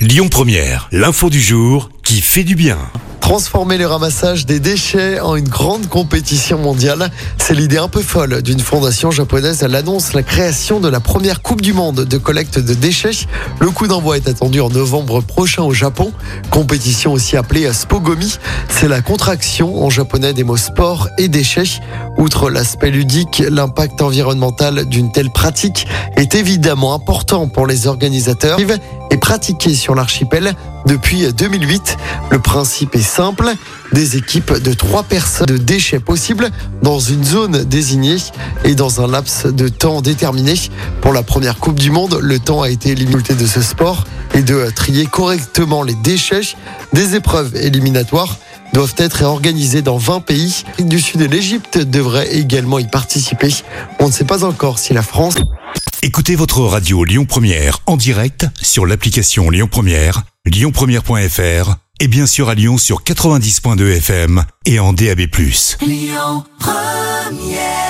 Lyon Première, l'info du jour qui fait du bien. Transformer le ramassage des déchets en une grande compétition mondiale, c'est l'idée un peu folle d'une fondation japonaise. Elle annonce la création de la première Coupe du Monde de collecte de déchets. Le coup d'envoi est attendu en novembre prochain au Japon. Compétition aussi appelée Spogomi. C'est la contraction en japonais des mots sport et déchets. Outre l'aspect ludique, l'impact environnemental d'une telle pratique est évidemment important pour les organisateurs et pratiqué sur l'archipel depuis 2008. Le principe est simple, des équipes de trois personnes de déchets possibles dans une zone désignée et dans un laps de temps déterminé. Pour la première Coupe du Monde, le temps a été limité de ce sport et de trier correctement les déchets. Des épreuves éliminatoires doivent être organisées dans 20 pays. Du Sud et l'Égypte devraient également y participer. On ne sait pas encore si la France Écoutez votre radio Lyon Première en direct sur l'application Lyon Première, lyonpremière.fr et bien sûr à Lyon sur 90.2 FM et en DAB+. Lyon Première